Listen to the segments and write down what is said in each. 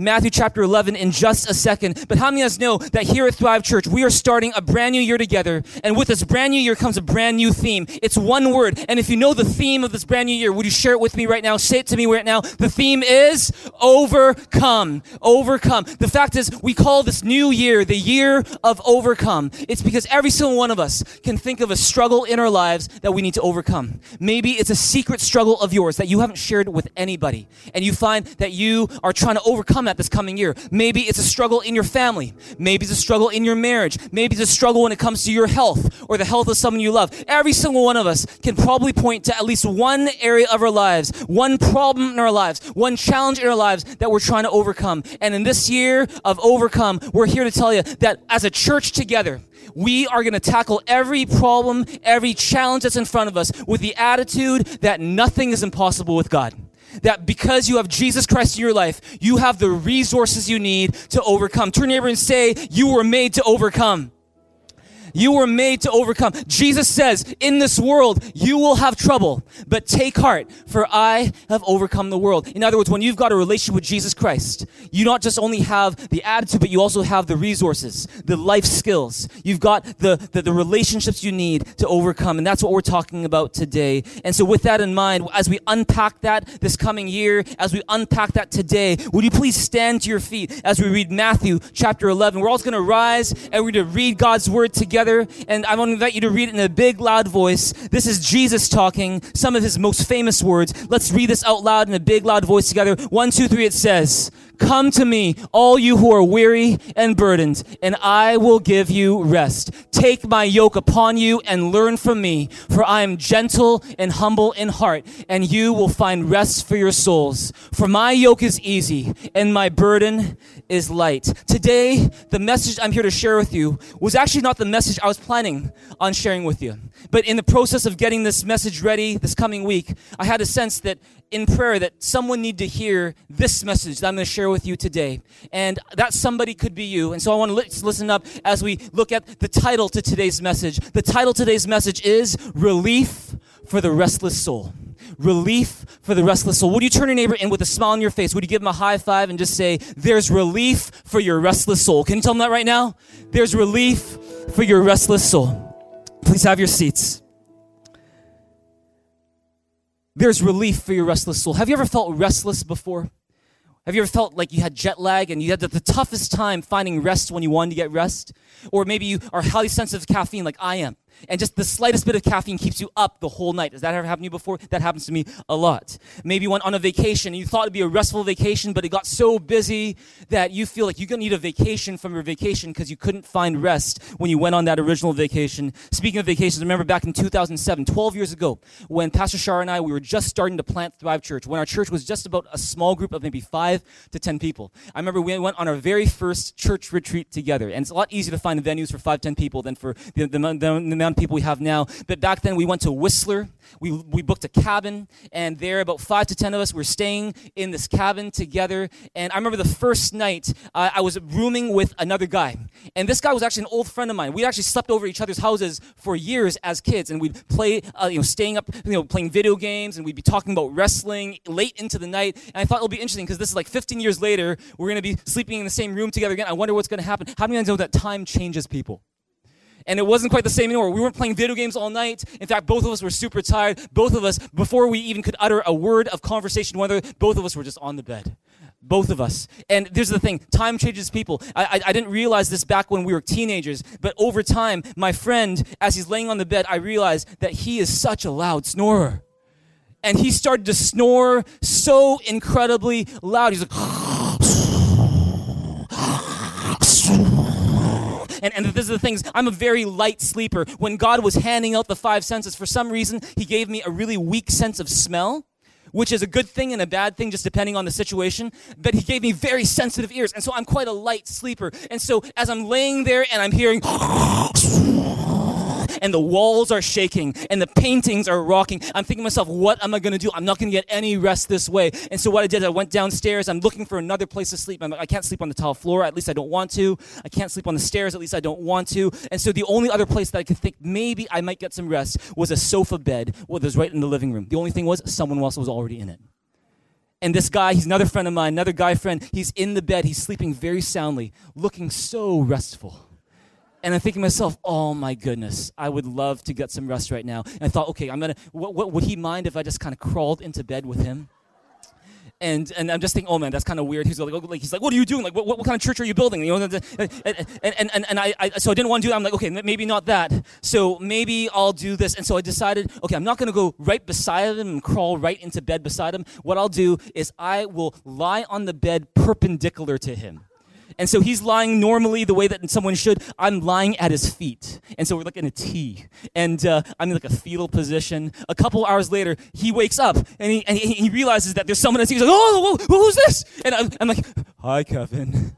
Matthew chapter 11 in just a second. But how many of us know that here at Thrive Church, we are starting a brand new year together. And with this brand new year comes a brand new theme. It's one word. And if you know the theme of this brand new year, would you share it with me right now? Say it to me right now. The theme is overcome. Overcome. The fact is, we call this new year the year of overcome. It's because every single one of us can think of a struggle in our lives that we need to overcome. Maybe it's a secret struggle of yours that you haven't shared with anybody. And you find that you are trying to overcome this coming year. Maybe it's a struggle in your family. Maybe it's a struggle in your marriage. Maybe it's a struggle when it comes to your health or the health of someone you love. Every single one of us can probably point to at least one area of our lives, one problem in our lives, one challenge in our lives that we're trying to overcome. And in this year of overcome, we're here to tell you that as a church together, we are going to tackle every problem, every challenge that's in front of us with the attitude that nothing is impossible with God. That because you have Jesus Christ in your life, you have the resources you need to overcome. Turn neighbor and say, You were made to overcome. You were made to overcome. Jesus says, in this world, you will have trouble, but take heart, for I have overcome the world. In other words, when you've got a relationship with Jesus Christ, you not just only have the attitude, but you also have the resources, the life skills. You've got the, the, the relationships you need to overcome. And that's what we're talking about today. And so with that in mind, as we unpack that this coming year, as we unpack that today, would you please stand to your feet as we read Matthew chapter 11? We're all going to rise and we're going to read God's word together together, and I want to invite you to read it in a big, loud voice. This is Jesus talking, some of his most famous words. Let's read this out loud in a big, loud voice together. One, two, three, it says, Come to me, all you who are weary and burdened, and I will give you rest. Take my yoke upon you and learn from me, for I am gentle and humble in heart, and you will find rest for your souls. For my yoke is easy and my burden is light. Today, the message I'm here to share with you was actually not the message I was planning on sharing with you. But in the process of getting this message ready this coming week, I had a sense that in prayer that someone need to hear this message that I'm going to share with you today. And that somebody could be you. And so I want to listen up as we look at the title to today's message. The title today's message is Relief for the Restless Soul. Relief for the restless soul. Would you turn your neighbor in with a smile on your face? Would you give him a high five and just say, There's relief for your restless soul? Can you tell him that right now? There's relief for your restless soul. Please have your seats. There's relief for your restless soul. Have you ever felt restless before? Have you ever felt like you had jet lag and you had the, the, toughest time finding rest when you wanted to get rest? Or maybe you are highly sensitive to caffeine like I am and just the slightest bit of caffeine keeps you up the whole night. Does that ever happen to you before? That happens to me a lot. Maybe you went on a vacation and you thought it'd be a restful vacation, but it got so busy that you feel like you're gonna need a vacation from your vacation because you couldn't find rest when you went on that original vacation. Speaking of vacations, remember back in 2007, 12 years ago, when Pastor Shar and I, we were just starting to plant Thrive Church, when our church was just about a small group of maybe five to 10 people. I remember we went on our very first church retreat together, and it's a lot easier to find venues for five, 10 people than for the, the, the, the amount of people we have now. But back then we went to Whistler. We, we booked a cabin, and there about five to ten of us were staying in this cabin together. And I remember the first night uh, I was rooming with another guy, and this guy was actually an old friend of mine. We actually slept over each other's houses for years as kids, and we'd play, uh, you know, staying up, you know, playing video games, and we'd be talking about wrestling late into the night. And I thought it'll be interesting because this is like 15 years later. We're going to be sleeping in the same room together again. I wonder what's going to happen. How many of you know that time people? and it wasn't quite the same anymore. We weren't playing video games all night. In fact, both of us were super tired. Both of us, before we even could utter a word of conversation, whether both of us were just on the bed. Both of us. And there's the thing time changes people. I, I, I, didn't realize this back when we were teenagers, but over time, my friend, as he's laying on the bed, I realized that he is such a loud snorer. And he started to snore so incredibly loud. He's like, And, and this is the things, I'm a very light sleeper. When God was handing out the five senses, for some reason, He gave me a really weak sense of smell which is a good thing and a bad thing just depending on the situation. But he gave me very sensitive ears. And so I'm quite a light sleeper. And so as I'm laying there and I'm hearing and the walls are shaking and the paintings are rocking. I'm thinking to myself, what am I going to do? I'm not going to get any rest this way. And so what I did, I went downstairs. I'm looking for another place to sleep. I'm, I can't sleep on the tile floor. At least I don't want to. I can't sleep on the stairs. At least I don't want to. And so the only other place that I could think maybe I might get some rest was a sofa bed, well, was right in the living room. The only thing was someone else was already in it. And this guy, he's another friend of mine, another guy friend, he's in the bed, he's sleeping very soundly, looking so restful. And I'm thinking to myself, oh my goodness, I would love to get some rest right now. And I thought, okay, I'm gonna, what, what, would he mind if I just kind of crawled into bed with him? and and I'm just thinking, oh man, that's kind of weird. He's like, oh, like, he's like, what are you doing? Like, what, what, kind of church are you building? You know, and and and, and I, I, so I didn't want to do that. I'm like, okay, maybe not that. So maybe I'll do this. And so I decided, okay, I'm not going to go right beside him and crawl right into bed beside him. What I'll do is I will lie on the bed perpendicular to him. And so he's lying normally the way that someone should. I'm lying at his feet. And so we're like in a T. And uh, I'm in like a fetal position. A couple hours later, he wakes up and he, and he, realizes that there's someone else. He's like, oh, who's this? And I'm, I'm like, hi, Kevin.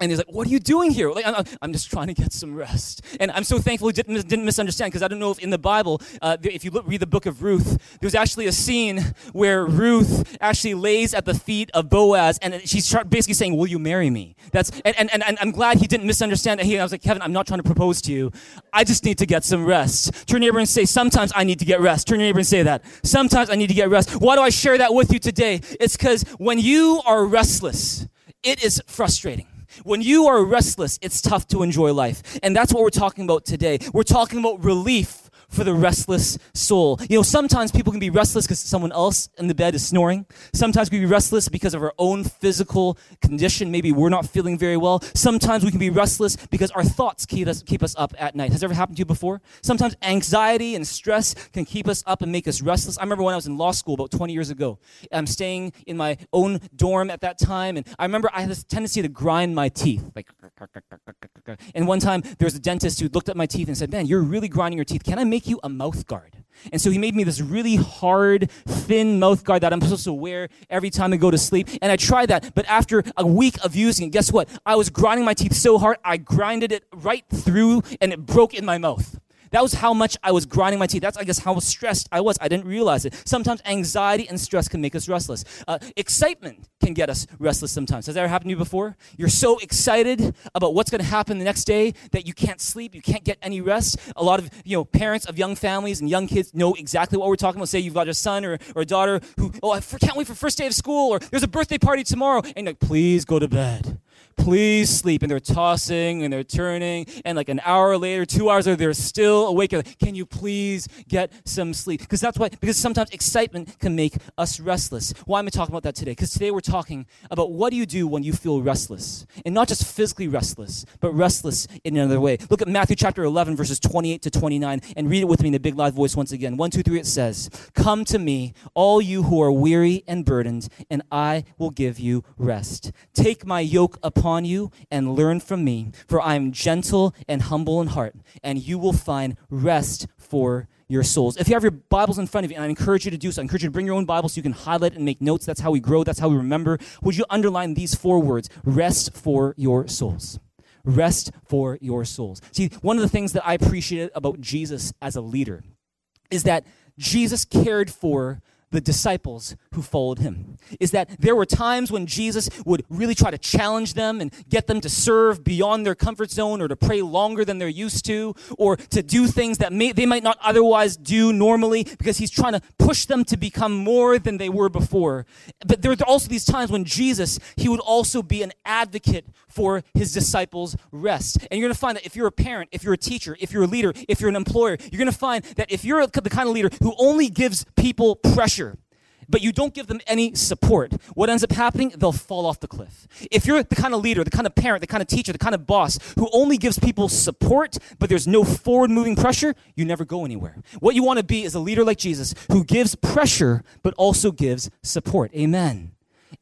And he's like, "What are you doing here?" Like, I'm, just trying to get some rest. And I'm so thankful he didn't, didn't misunderstand because I don't know if in the Bible, uh, if you look, read the book of Ruth, there's actually a scene where Ruth actually lays at the feet of Boaz, and she's basically saying, "Will you marry me?" That's and, and, and, and I'm glad he didn't misunderstand that. He, I was like, Kevin, I'm not trying to propose to you. I just need to get some rest. Turn your neighbor and say, "Sometimes I need to get rest." Turn your neighbor and say that. Sometimes I need to get rest. Why do I share that with you today? It's because when you are restless, it is frustrating. When you are restless, it's tough to enjoy life. And that's what we're talking about today. We're talking about relief for the restless soul. You know, sometimes people can be restless because someone else in the bed is snoring. Sometimes we can be restless because of our own physical condition. Maybe we're not feeling very well. Sometimes we can be restless because our thoughts keep us, keep us up at night. Has ever happened to you before? Sometimes anxiety and stress can keep us up and make us restless. I remember when I was in law school about 20 years ago. I'm staying in my own dorm at that time, and I remember I had this tendency to grind my teeth. Like, and one time there was a dentist who looked at my teeth and said, Man, you're really grinding your teeth. Can I make make you a mouth guard. And so he made me this really hard, thin mouth guard that I'm supposed to wear every time I go to sleep. And I tried that, but after a week of using it, guess what? I was grinding my teeth so hard, I grinded it right through and it broke in my mouth. That was how much I was grinding my teeth. That's, I guess, how stressed I was. I didn't realize it. Sometimes anxiety and stress can make us restless. Uh, excitement can get us restless sometimes. Has that ever happened to you before? You're so excited about what's going to happen the next day that you can't sleep, you can't get any rest. A lot of you know parents of young families and young kids know exactly what we're talking about. Say you've got a son or, or a daughter who, oh, I can't wait for first day of school, or there's a birthday party tomorrow, and like, please go to bed please sleep. And they're tossing and they're turning. And like an hour later, two hours later, they're still awake. Like, can you please get some sleep? Because that's why, because sometimes excitement can make us restless. Why am I talking about that today? Because today we're talking about what do you do when you feel restless? And not just physically restless, but restless in another way. Look at Matthew chapter 11, verses 28 to 29, and read it with me in the big loud voice once again. One, two, three, it says, Come to me, all you who are weary and burdened, and I will give you rest. Take my yoke upon upon you and learn from me, for I am gentle and humble in heart, and you will find rest for your souls. If you have your Bibles in front of you, and I encourage you to do so, I encourage you to bring your own Bible so you can highlight and make notes. That's how we grow, that's how we remember. Would you underline these four words rest for your souls? Rest for your souls. See, one of the things that I appreciated about Jesus as a leader is that Jesus cared for the disciples who followed him is that there were times when Jesus would really try to challenge them and get them to serve beyond their comfort zone or to pray longer than they're used to or to do things that may, they might not otherwise do normally because he's trying to push them to become more than they were before. But there are also these times when Jesus, he would also be an advocate for his disciples' rest. And you're going to find that if you're a parent, if you're a teacher, if you're a leader, if you're an employer, you're going to find that if you're the kind of leader who only gives people pressure, but you don't give them any support, what ends up happening? They'll fall off the cliff. If you're the kind of leader, the kind of parent, the kind of teacher, the kind of boss who only gives people support, but there's no forward moving pressure, you never go anywhere. What you want to be is a leader like Jesus who gives pressure, but also gives support. Amen.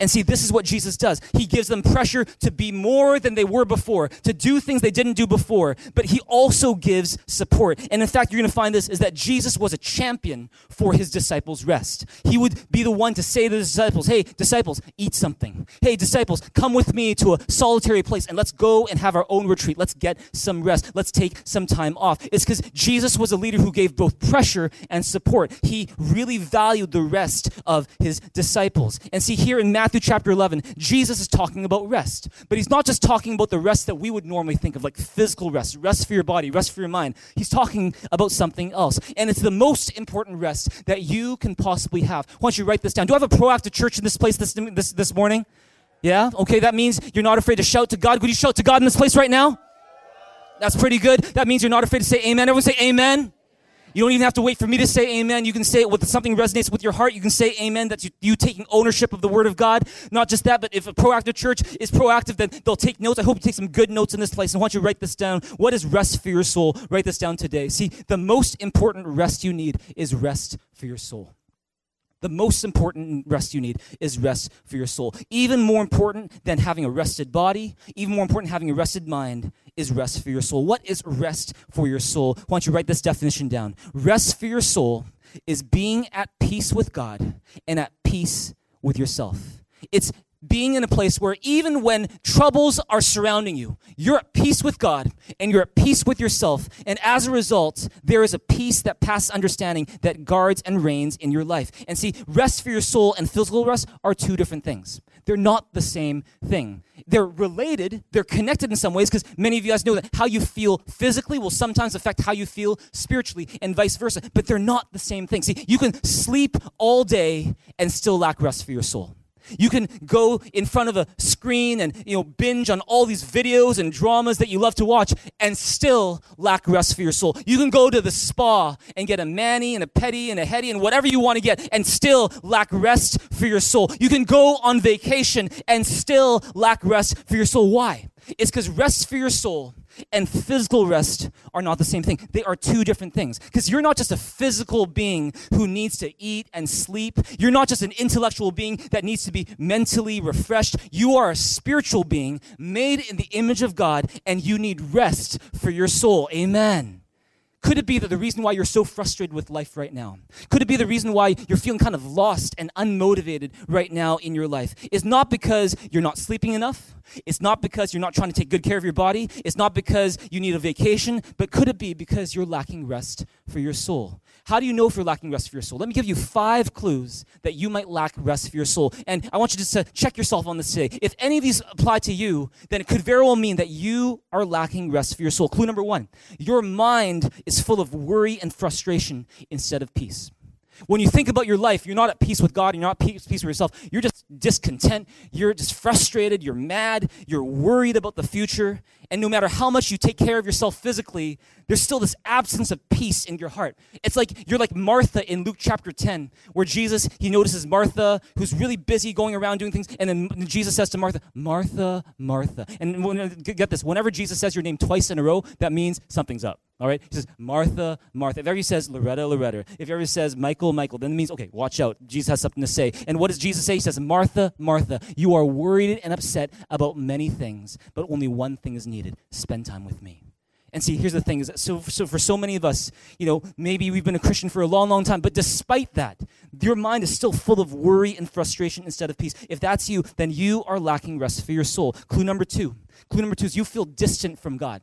And see, this is what Jesus does. He gives them pressure to be more than they were before, to do things they didn't do before, but he also gives support. And in fact, you're going to find this is that Jesus was a champion for his disciples' rest. He would be the one to say to the disciples, Hey, disciples, eat something. Hey, disciples, come with me to a solitary place and let's go and have our own retreat. Let's get some rest. Let's take some time off. It's because Jesus was a leader who gave both pressure and support. He really valued the rest of his disciples. And see, here in Matthew chapter 11, Jesus is talking about rest. But he's not just talking about the rest that we would normally think of, like physical rest, rest for your body, rest for your mind. He's talking about something else. And it's the most important rest that you can possibly have. Why don't you write this down? Do I have a proactive church in this place this, this, this morning? Yeah? Okay, that means you're not afraid to shout to God. Would you shout to God in this place right now? That's pretty good. That means you're not afraid to say amen. Everyone say amen. You don't even have to wait for me to say amen. You can say it with something resonates with your heart. You can say amen. That's you, you, taking ownership of the word of God. Not just that, but if a proactive church is proactive, then they'll take notes. I hope you take some good notes in this place. And I want you to write this down. What is rest for your soul? Write this down today. See, the most important rest you need is rest for your soul. The most important rest you need is rest for your soul. Even more important than having a rested body, even more important than having a rested mind is rest for your soul. What is rest for your soul? Why don't you write this definition down? Rest for your soul is being at peace with God and at peace with yourself. It's being in a place where even when troubles are surrounding you, you're at peace with God and you're at peace with yourself. And as a result, there is a peace that passes understanding that guards and reigns in your life. And see, rest for your soul and physical rest are two different things. They're not the same thing. They're related, they're connected in some ways because many of you guys know that how you feel physically will sometimes affect how you feel spiritually and vice versa. But they're not the same thing. See, you can sleep all day and still lack rest for your soul. You can go in front of a screen and you know binge on all these videos and dramas that you love to watch and still lack rest for your soul. You can go to the spa and get a mani and a pedi and a heady and whatever you want to get and still lack rest for your soul. You can go on vacation and still lack rest for your soul. Why? It's because rest for your soul and physical rest are not the same thing. They are two different things. Because you're not just a physical being who needs to eat and sleep. You're not just an intellectual being that needs to be mentally refreshed. You are a spiritual being made in the image of God, and you need rest for your soul. Amen. Could it be that the reason why you're so frustrated with life right now? Could it be the reason why you're feeling kind of lost and unmotivated right now in your life? Is not because you're not sleeping enough. It's not because you're not trying to take good care of your body. It's not because you need a vacation. But could it be because you're lacking rest for your soul? How do you know if you're lacking rest for your soul? Let me give you five clues that you might lack rest for your soul. And I want you just to check yourself on this today. If any of these apply to you, then it could very well mean that you are lacking rest for your soul. Clue number one your mind is full of worry and frustration instead of peace. When you think about your life, you're not at peace with God, you're not at peace, peace with yourself. You're just discontent, you're just frustrated, you're mad, you're worried about the future. And no matter how much you take care of yourself physically, there's still this absence of peace in your heart. It's like you're like Martha in Luke chapter 10, where Jesus, he notices Martha, who's really busy going around doing things. And then Jesus says to Martha, Martha, Martha. And get this, whenever Jesus says your name twice in a row, that means something's up. All right? He says, Martha, Martha. If ever he says Loretta, Loretta. If ever he says Michael, Michael, then it means, okay, watch out. Jesus has something to say. And what does Jesus say? He says, Martha, Martha, you are worried and upset about many things, but only one thing is needed spend time with me. And see, here's the thing: is so, so for so many of us, you know, maybe we've been a Christian for a long, long time, but despite that, your mind is still full of worry and frustration instead of peace. If that's you, then you are lacking rest for your soul. Clue number two. Clue number two is you feel distant from God.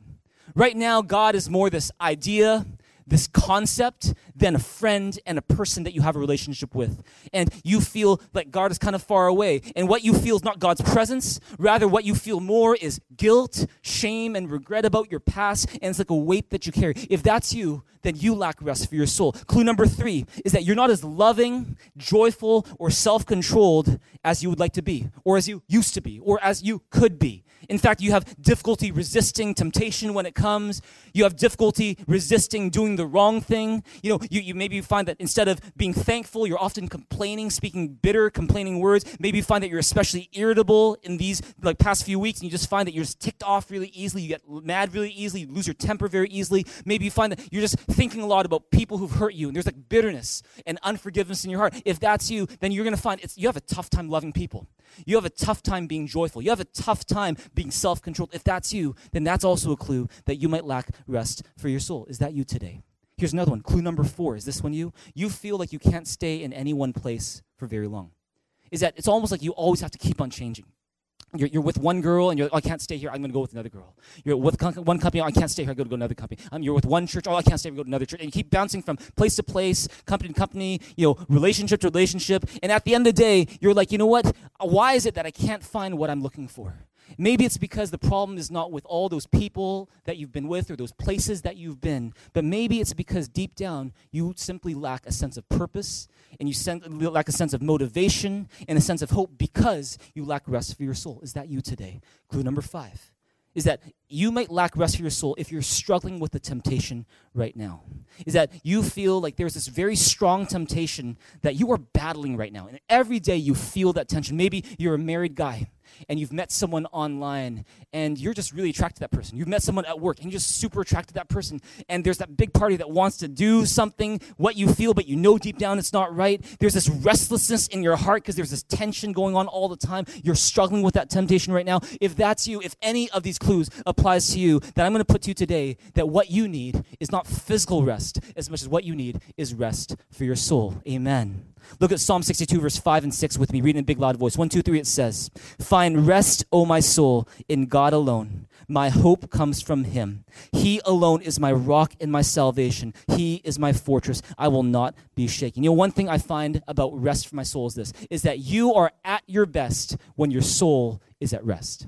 Right now, God is more this idea, this concept than a friend and a person that you have a relationship with. And you feel like God is kind of far away. And what you feel is not God's presence. Rather, what you feel more is guilt, shame, and regret about your past. And it's like a weight that you carry. If that's you, then you lack rest for your soul. Clue number three is that you're not as loving, joyful, or self controlled as you would like to be, or as you used to be, or as you could be. In fact, you have difficulty resisting temptation when it comes. You have difficulty resisting doing the wrong thing. You know, you, you maybe you find that instead of being thankful, you're often complaining, speaking bitter, complaining words. Maybe you find that you're especially irritable in these like past few weeks, and you just find that you're just ticked off really easily. You get mad really easily. You lose your temper very easily. Maybe you find that you're just thinking a lot about people who've hurt you, and there's like bitterness and unforgiveness in your heart. If that's you, then you're to find it's, you have a tough time loving people. You have a tough time being joyful. You have a tough time being self controlled. If that's you, then that's also a clue that you might lack rest for your soul. Is that you today? Here's another one. Clue number four. Is this one you? You feel like you can't stay in any one place for very long. Is that it's almost like you always have to keep on changing. you're, you're with one girl and you're like, oh, I can't stay here. I'm going to go with another girl. You're with one company. Oh, I can't stay here. I go to another company. Um, you're with one church. Oh, I can't stay here. Go to another church. And you keep bouncing from place to place, company to company, you know, relationship to relationship. And at the end of the day, you're like, you know what? Why is it that I can't find what I'm looking for? Maybe it's because the problem is not with all those people that you've been with or those places that you've been, but maybe it's because deep down you simply lack a sense of purpose and you sen- lack a sense of motivation and a sense of hope because you lack rest for your soul. Is that you today? Clue number five is that you might lack rest for your soul if you're struggling with the temptation right now. Is that you feel like there's this very strong temptation that you are battling right now. And every day you feel that tension. Maybe you're a married guy and you've met someone online and you're just really attracted to that person. You've met someone at work and you're just super attracted to that person. And there's that big party that wants to do something, what you feel, but you know deep down it's not right. There's this restlessness in your heart because there's this tension going on all the time. You're struggling with that temptation right now. If that's you, if any of these clues applies to you, then I'm going to put to you today that what you need is not physical rest as much as what you need is rest for your soul. Amen. Look at Psalm 62, verse 5 and 6 with me. Read in a big, loud voice. One, two, three, it says, Find rest, O my soul, in God alone. My hope comes from him. He alone is my rock and my salvation. He is my fortress. I will not be shaken. You know, one thing I find about rest for my soul is this, is that you are at your best when your soul is at rest.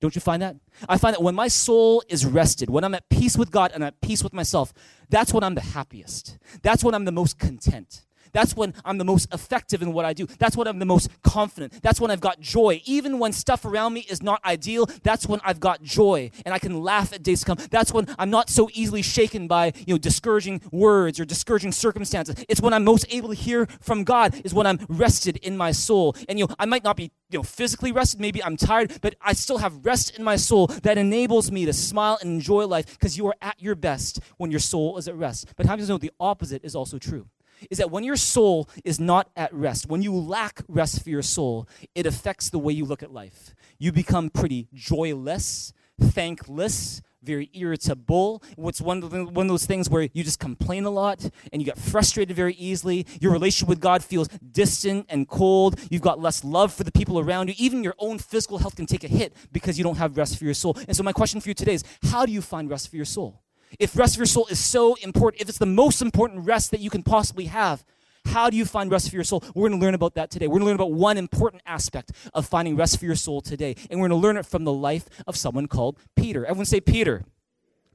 Don't you find that? I find that when my soul is rested, when I'm at peace with God and at peace with myself, that's when I'm the happiest. That's when I'm the most content. That's when I'm the most effective in what I do. That's when I'm the most confident. That's when I've got joy. Even when stuff around me is not ideal, that's when I've got joy and I can laugh at days to come. That's when I'm not so easily shaken by, you know, discouraging words or discouraging circumstances. It's when I'm most able to hear from God is when I'm rested in my soul. And you know, I might not be, you know, physically rested, maybe I'm tired, but I still have rest in my soul that enables me to smile and enjoy life because you are at your best when your soul is at rest. But how do you know the opposite is also true? Is that when your soul is not at rest, when you lack rest for your soul, it affects the way you look at life. You become pretty joyless, thankless, very irritable. What's one of, the, one of those things where you just complain a lot and you get frustrated very easily. Your relationship with God feels distant and cold. You've got less love for the people around you. Even your own physical health can take a hit because you don't have rest for your soul. And so, my question for you today is how do you find rest for your soul? If rest for your soul is so important, if it's the most important rest that you can possibly have, how do you find rest for your soul? We're going to learn about that today. We're going to learn about one important aspect of finding rest for your soul today. And we're going to learn it from the life of someone called Peter. Everyone say Peter.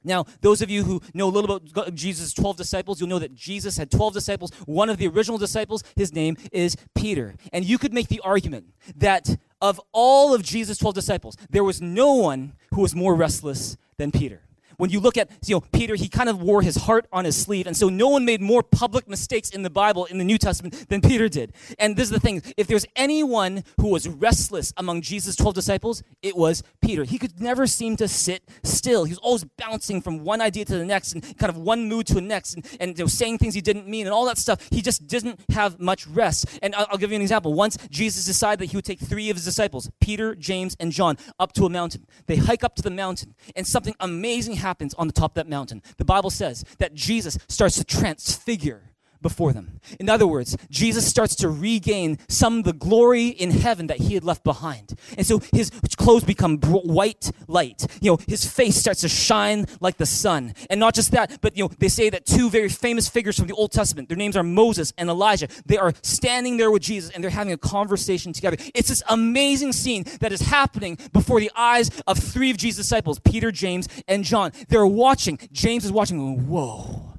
Now, those of you who know a little about Jesus' 12 disciples, you'll know that Jesus had 12 disciples. One of the original disciples, his name is Peter. And you could make the argument that of all of Jesus' 12 disciples, there was no one who was more restless than Peter when you look at you know Peter, he kind of wore his heart on his sleeve, and so no one made more public mistakes in the Bible in the New Testament than Peter did. And this is the thing: if there's anyone who was restless among Jesus' twelve disciples, it was Peter. He could never seem to sit still. He was always bouncing from one idea to the next, and kind of one mood to the next, and, and you know, saying things he didn't mean, and all that stuff. He just didn't have much rest. And I'll, I'll give you an example. Once Jesus decided that he would take three of his disciples, Peter, James, and John, up to a mountain. They hike up to the mountain, and something amazing happens happens on the top of that mountain? The Bible says that Jesus starts to transfigure before them. In other words, Jesus starts to regain some of the glory in heaven that he had left behind. And so his clothes become white light. You know, his face starts to shine like the sun. And not just that, but you know, they say that two very famous figures from the Old Testament, their names are Moses and Elijah. They are standing there with Jesus and they're having a conversation together. It's this amazing scene that is happening before the eyes of three of Jesus' disciples, Peter, James, and John. They're watching. James is watching, whoa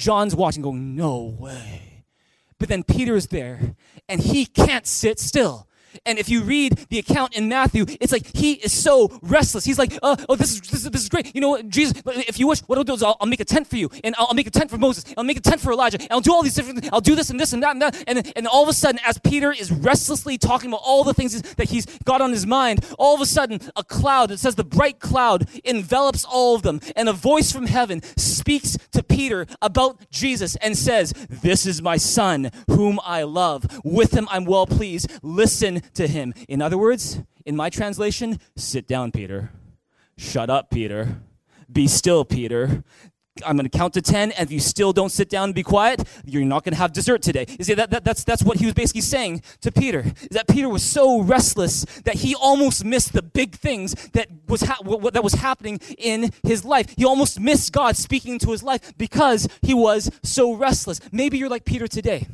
John's watching, going, No way. But then Peter is there, and he can't sit still. And if you read the account in Matthew, it's like he is so restless. He's like, oh, oh this, is, this, is, this is great. You know what, Jesus, if you wish, what I'll do is I'll, I'll make a tent for you, and I'll, I'll, make a tent for Moses, I'll make a tent for Elijah, I'll do all these different things. I'll do this and this and that and that. And, and all of a sudden, as Peter is restlessly talking about all the things that he's got on his mind, all of a sudden, a cloud, it says the bright cloud, envelops all of them, and a voice from heaven speaks to Peter about Jesus and says, This is my son, whom I love. With him I'm well pleased. Listen to him. In other words, in my translation, sit down, Peter. Shut up, Peter. Be still, Peter. I'm going to count to 10, and if you still don't sit down and be quiet, you're not going to have dessert today. You see, that, that, that's, that's what he was basically saying to Peter, is that Peter was so restless that he almost missed the big things that was, ha- what, that was happening in his life. He almost missed God speaking to his life because he was so restless. Maybe you're like Peter today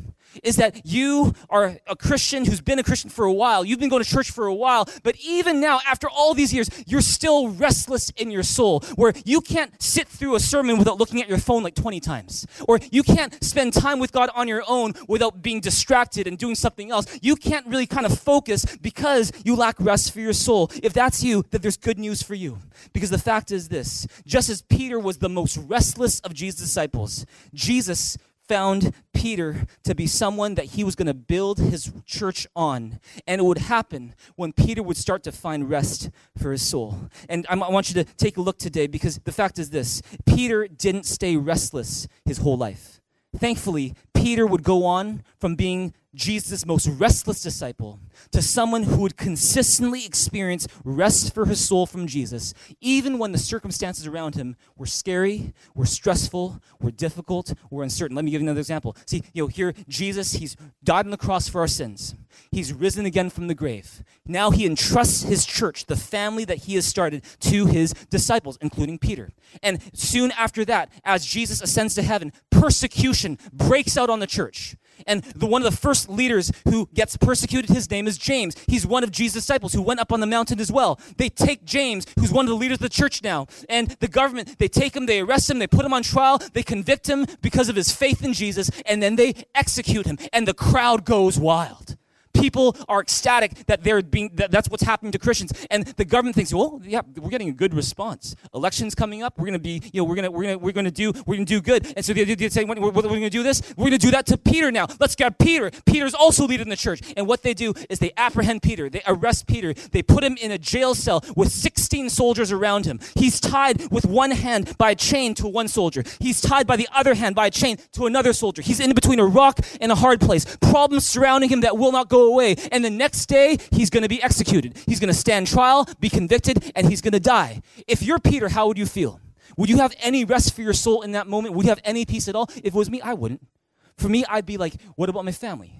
is that you are a Christian who's been a Christian for a while. You've been going to church for a while, but even now, after all these years, you're still restless in your soul, where you can't sit through a sermon without looking at your phone like 20 times, or you can't spend time with God on your own without being distracted and doing something else. You can't really kind of focus because you lack rest for your soul. If that's you, then there's good news for you. Because the fact is this just as Peter was the most restless of Jesus' disciples, Jesus found Peter to be someone that he was going to build his church on. And it would happen when Peter would start to find rest for his soul. And I want you to take a look today because the fact is this Peter didn't stay restless his whole life. Thankfully, Peter would go on from being Jesus' most restless disciple to someone who would consistently experience rest for his soul from Jesus, even when the circumstances around him were scary, were stressful, were difficult, were uncertain. Let me give you another example. See, you know, here Jesus, he's died on the cross for our sins. He's risen again from the grave. Now he entrusts his church, the family that he has started, to his disciples, including Peter. And soon after that, as Jesus ascends to heaven, persecution breaks out on the church. And the, one of the first leaders who gets persecuted, his name is James. He's one of Jesus' disciples who went up on the mountain as well. They take James, who's one of the leaders of the church now, and the government, they take him, they arrest him, they put him on trial, they convict him because of his faith in Jesus, and then they execute him. And the crowd goes wild people are ecstatic that they're being that, that's what's happening to Christians, and the government thinks, well, yeah, we're getting a good response. Elections coming up, we're going to be, you know, we're going to we're to we're to do we're to do good. And so they, they say, we're, we're going to do this. We're going to do that to Peter now. Let's get Peter. Peter's also leading the church, and what they do is they apprehend Peter, they arrest Peter, they put him in a jail cell with 16 soldiers around him. He's tied with one hand by a chain to one soldier. He's tied by the other hand by a chain to another soldier. He's in between a rock and a hard place. Problems surrounding him that will not go away. And the next day, he's going to be executed. He's going to stand trial, be convicted, and he's going to die. If you're Peter, how would you feel? Would you have any rest for your soul in that moment? Would you have any peace at all? If it was me, I wouldn't. For me, I'd be like, what about my family?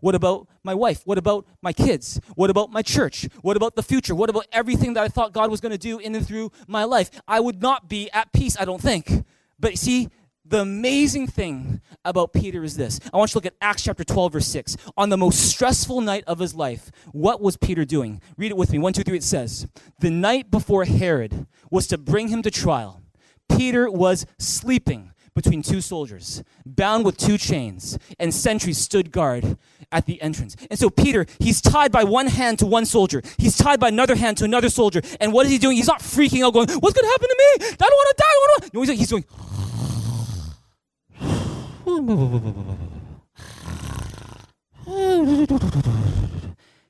What about my wife? What about my kids? What about my church? What about the future? What about everything that I thought God was going to do in and through my life? I would not be at peace, I don't think. But see, the amazing thing about Peter is this. I want you to look at Acts chapter 12, verse 6. On the most stressful night of his life, what was Peter doing? Read it with me. One, two, three, it says, The night before Herod was to bring him to trial, Peter was sleeping between two soldiers, bound with two chains, and sentries stood guard at the entrance. And so Peter, he's tied by one hand to one soldier. He's tied by another hand to another soldier. And what is he doing? He's not freaking out going, what's going to happen to me? I don't want to die. No, he's doing,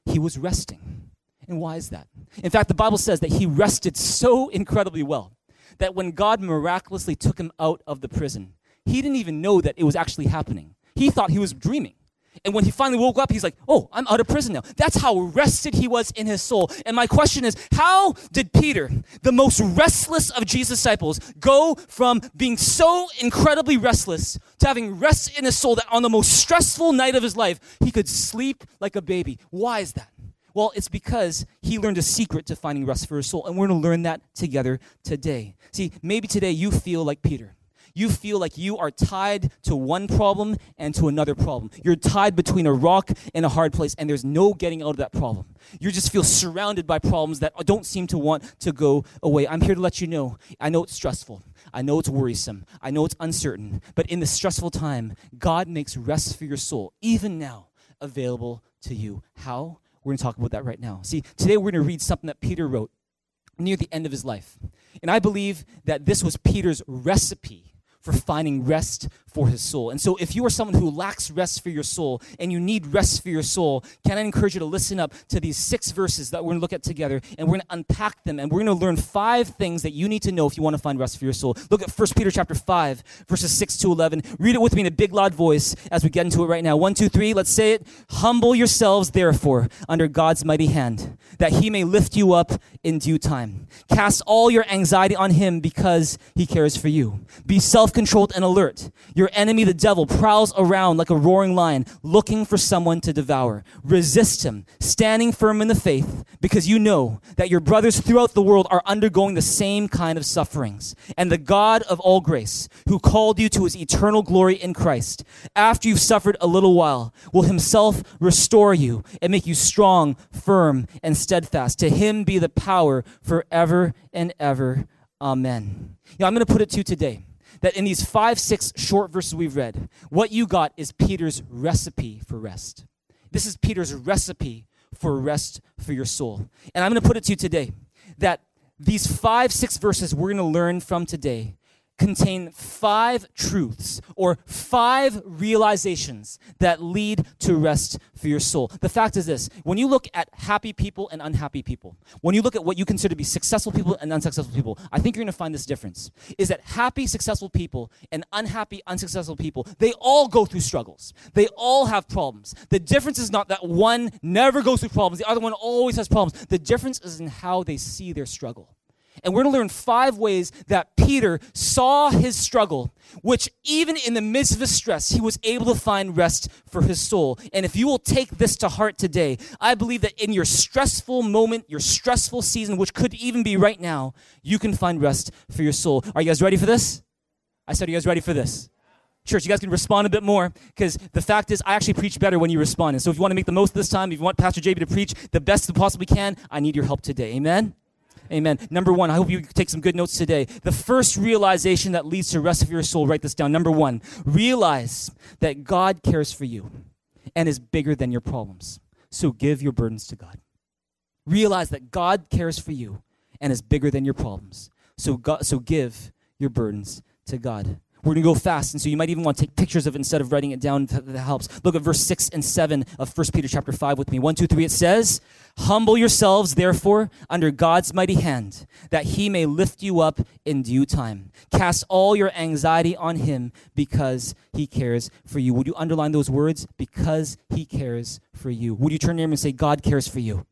he was resting. And why is that? In fact, the Bible says that he rested so incredibly well that when God miraculously took him out of the prison, he didn't even know that it was actually happening. He thought he was dreaming. And when he finally woke up, he's like, oh, I'm out of prison now. That's how rested he was in his soul. And my question is, how did Peter, the most restless of Jesus' disciples, go from being so incredibly restless to having rest in his soul that on the most stressful night of his life, he could sleep like a baby? Why is that? Well, it's because he learned a secret to finding rest for his soul. And we're going to learn that together today. See, maybe today you feel like Peter you feel like you are tied to one problem and to another problem. You're tied between a rock and a hard place, and there's no getting out of that problem. You just feel surrounded by problems that don't seem to want to go away. I'm here to let you know I know it's stressful. I know it's worrisome. I know it's uncertain. But in this stressful time, God makes rest for your soul, even now, available to you. How? We're going to talk about that right now. See, today we're going to read something that Peter wrote near the end of his life. And I believe that this was Peter's recipe for finding rest for his soul. And so, if you are someone who lacks rest for your soul and you need rest for your soul, can I encourage you to listen up to these six verses that we're going to look at together and we're going to unpack them and we're going to learn five things that you need to know if you want to find rest for your soul. Look at 1 Peter chapter 5, verses 6 to 11. Read it with me in a big, loud voice as we get into it right now. One, two, three, let's say it. Humble yourselves, therefore, under God's mighty hand, that he may lift you up in due time. Cast all your anxiety on him because he cares for you. Be self controlled and alert. Your enemy, the devil, prowls around like a roaring lion, looking for someone to devour. Resist him, standing firm in the faith, because you know that your brothers throughout the world are undergoing the same kind of sufferings. And the God of all grace, who called you to his eternal glory in Christ, after you've suffered a little while, will himself restore you and make you strong, firm, and steadfast. To him be the power forever and ever. Amen. You know, I'm going to put it to you today that in these five, six short verses we've read, what you got is Peter's recipe for rest. This is Peter's recipe for rest for your soul. And I'm going to put it to you today that these five, six verses we're going to learn from today contain five truths or five realizations that lead to rest for your soul. The fact is this when you look at happy people and unhappy people, when you look at what you consider to be successful people and unsuccessful people, I think you're going to find this difference is that happy, successful people and unhappy, unsuccessful people, they all go through struggles. They all have problems. The difference is not that one never goes through problems, the other one always has problems. The difference is in how they see their struggle. And we're going to learn five ways that Peter saw his struggle, which even in the midst of his stress, he was able to find rest for his soul. And if you will take this to heart today, I believe that in your stressful moment, your stressful season, which could even be right now, you can find rest for your soul. Are you guys ready for this? I said, Are you guys ready for this? Church, you guys can respond a bit more because the fact is, I actually preach better when you respond. And so, if you want to make the most of this time, if you want Pastor JB to preach the best you possibly can, I need your help today. Amen? Amen. Number one, I hope you take some good notes today. The first realization that leads to rest of your soul, write this down. Number one, realize that God cares for you and is bigger than your problems. So give your burdens to God. Realize that God cares for you and is bigger than your problems. So, God, so give your burdens to God. We're going to go fast, and so you might even want to take pictures of it instead of writing it down. That helps. Look at verse 6 and 7 of 1 Peter chapter 5 with me. 1, 2, 3, it says, Humble yourselves, therefore, under God's mighty hand, that he may lift you up in due time. Cast all your anxiety on him because he cares for you. Would you underline those words? Because he cares for you. Would you turn to him and say, God cares for you?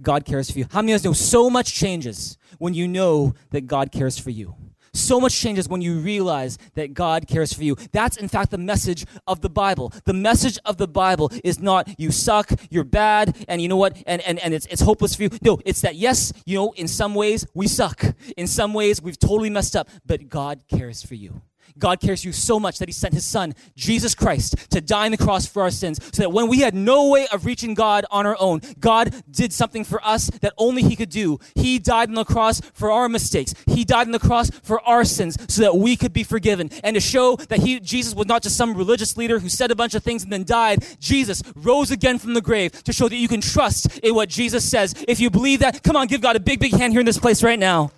God cares for you. How many of us know so much changes when you know that God cares for you? So much changes when you realize that God cares for you. That's, in fact, the message of the Bible. The message of the Bible is not you suck, you're bad, and you know what, and, and, and it's, it's hopeless for you. No, it's that, yes, you know, in some ways we suck. In some ways we've totally messed up, but God cares for you. God cares for you so much that He sent His Son, Jesus Christ, to die on the cross for our sins, so that when we had no way of reaching God on our own, God did something for us that only He could do. He died on the cross for our mistakes. He died on the cross for our sins, so that we could be forgiven. And to show that He, Jesus, was not just some religious leader who said a bunch of things and then died. Jesus rose again from the grave to show that you can trust in what Jesus says. If you believe that, come on, give God a big, big hand here in this place right now.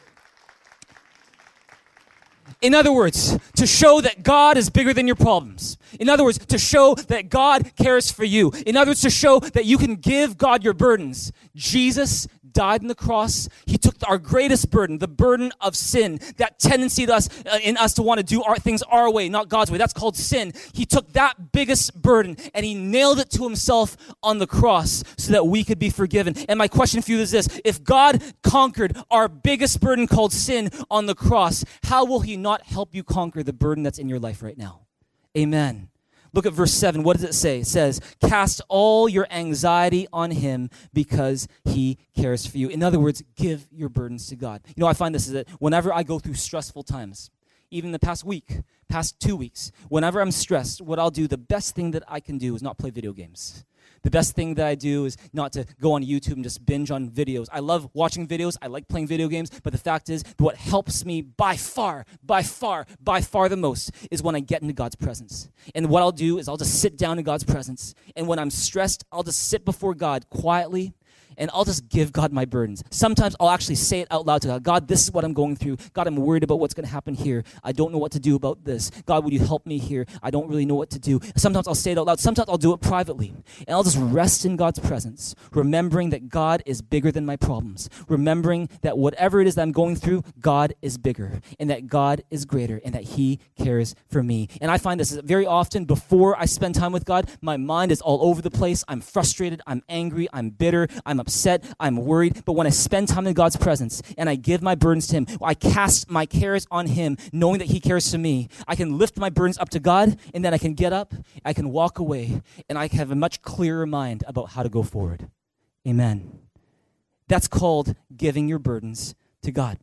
In other words, to show that God is bigger than your problems. In other words, to show that God cares for you. In other words, to show that you can give God your burdens. Jesus died on the cross. He took our greatest burden, the burden of sin, that tendency us, uh, in us to want to do our things our way, not God's way. That's called sin. He took that biggest burden and he nailed it to himself on the cross so that we could be forgiven. And my question for you is this if God conquered our biggest burden called sin on the cross, how will he not help you conquer the burden that's in your life right now? Amen. Look at verse 7. What does it say? It says, Cast all your anxiety on him because he cares for you. In other words, give your burdens to God. You know, I find this is that whenever I go through stressful times, even the past week, past two weeks, whenever I'm stressed, what I'll do, the best thing that I can do is not play video games. The best thing that I do is not to go on YouTube and just binge on videos. I love watching videos, I like playing video games, but the fact is, what helps me by far, by far, by far the most is when I get into God's presence. And what I'll do is I'll just sit down in God's presence. And when I'm stressed, I'll just sit before God quietly and I'll just give God my burdens. Sometimes I'll actually say it out loud to God God, this is what I'm going through. God, I'm worried about what's going to happen here. I don't know what to do about this. God, would you help me here? I don't really know what to do. Sometimes I'll say it out loud. Sometimes I'll do it privately. And I'll just rest in God's presence, remembering that God is bigger than my problems, remembering that whatever it is that I'm going through, God is bigger, and that God is greater, and that He cares for me. And I find this very often before I spend time with God, my mind is all over the place. I'm frustrated. I'm angry. I'm bitter. I'm upset. I'm worried. But when I spend time in God's presence and I give my burdens to Him, I cast my cares on Him, knowing that He cares for me, I can lift my burdens up to God, and then I can get up, I can walk away, and I have a much clearer mind about how to go forward. Amen. That's called giving your burdens to God.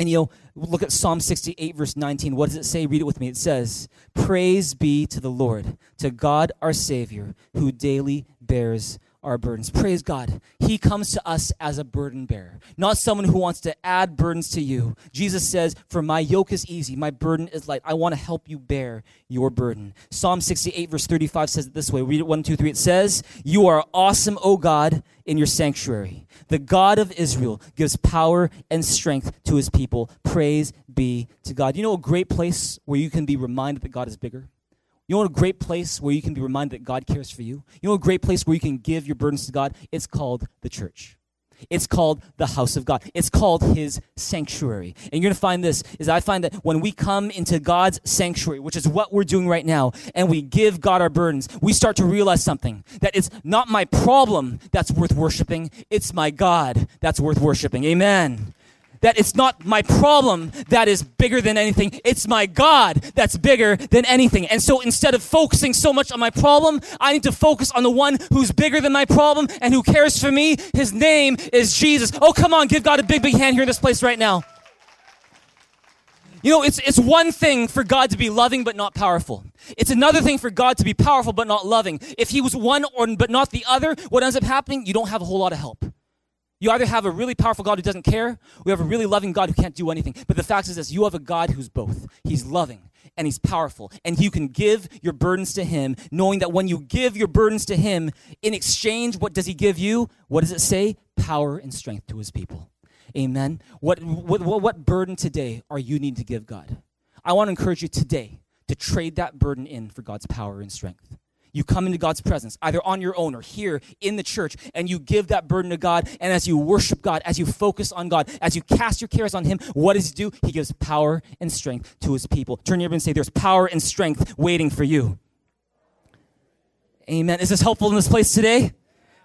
And you know, look at Psalm 68, verse 19. What does it say? Read it with me. It says, Praise be to the Lord, to God our Savior, who daily bears our burdens. Praise God. He comes to us as a burden bearer, not someone who wants to add burdens to you. Jesus says, For my yoke is easy, my burden is light. I want to help you bear your burden. Psalm 68, verse 35 says it this way. Read it one, two, three. It says, You are awesome, O God, in your sanctuary. The God of Israel gives power and strength to his people. Praise be to God. You know a great place where you can be reminded that God is bigger? You know a great place where you can be reminded that God cares for you? You know a great place where you can give your burdens to God? It's called the church. It's called the house of God. It's called his sanctuary. And you're going to find this is I find that when we come into God's sanctuary, which is what we're doing right now, and we give God our burdens, we start to realize something that it's not my problem that's worth worshiping, it's my God that's worth worshiping. Amen that it's not my problem that is bigger than anything. It's my God that's bigger than anything. And so instead of focusing so much on my problem, I need to focus on the one who's bigger than my problem and who cares for me. His name is Jesus. Oh, come on, give God a big, big hand here in this place right now. You know, it's, it's one thing for God to be loving but not powerful. It's another thing for God to be powerful but not loving. If he was one or but not the other, what ends up happening? You don't have a whole lot of help. You either have a really powerful God who doesn't care, or you have a really loving God who can't do anything. But the fact is this you have a God who's both. He's loving and he's powerful. And you can give your burdens to him, knowing that when you give your burdens to him, in exchange, what does he give you? What does it say? Power and strength to his people. Amen. What, what, what burden today are you needing to give God? I want to encourage you today to trade that burden in for God's power and strength. You come into God's presence, either on your own or here in the church, and you give that burden to God. And as you worship God, as you focus on God, as you cast your cares on Him, what does He do? He gives power and strength to His people. Turn your and say, There's power and strength waiting for you. Amen. Is this helpful in this place today?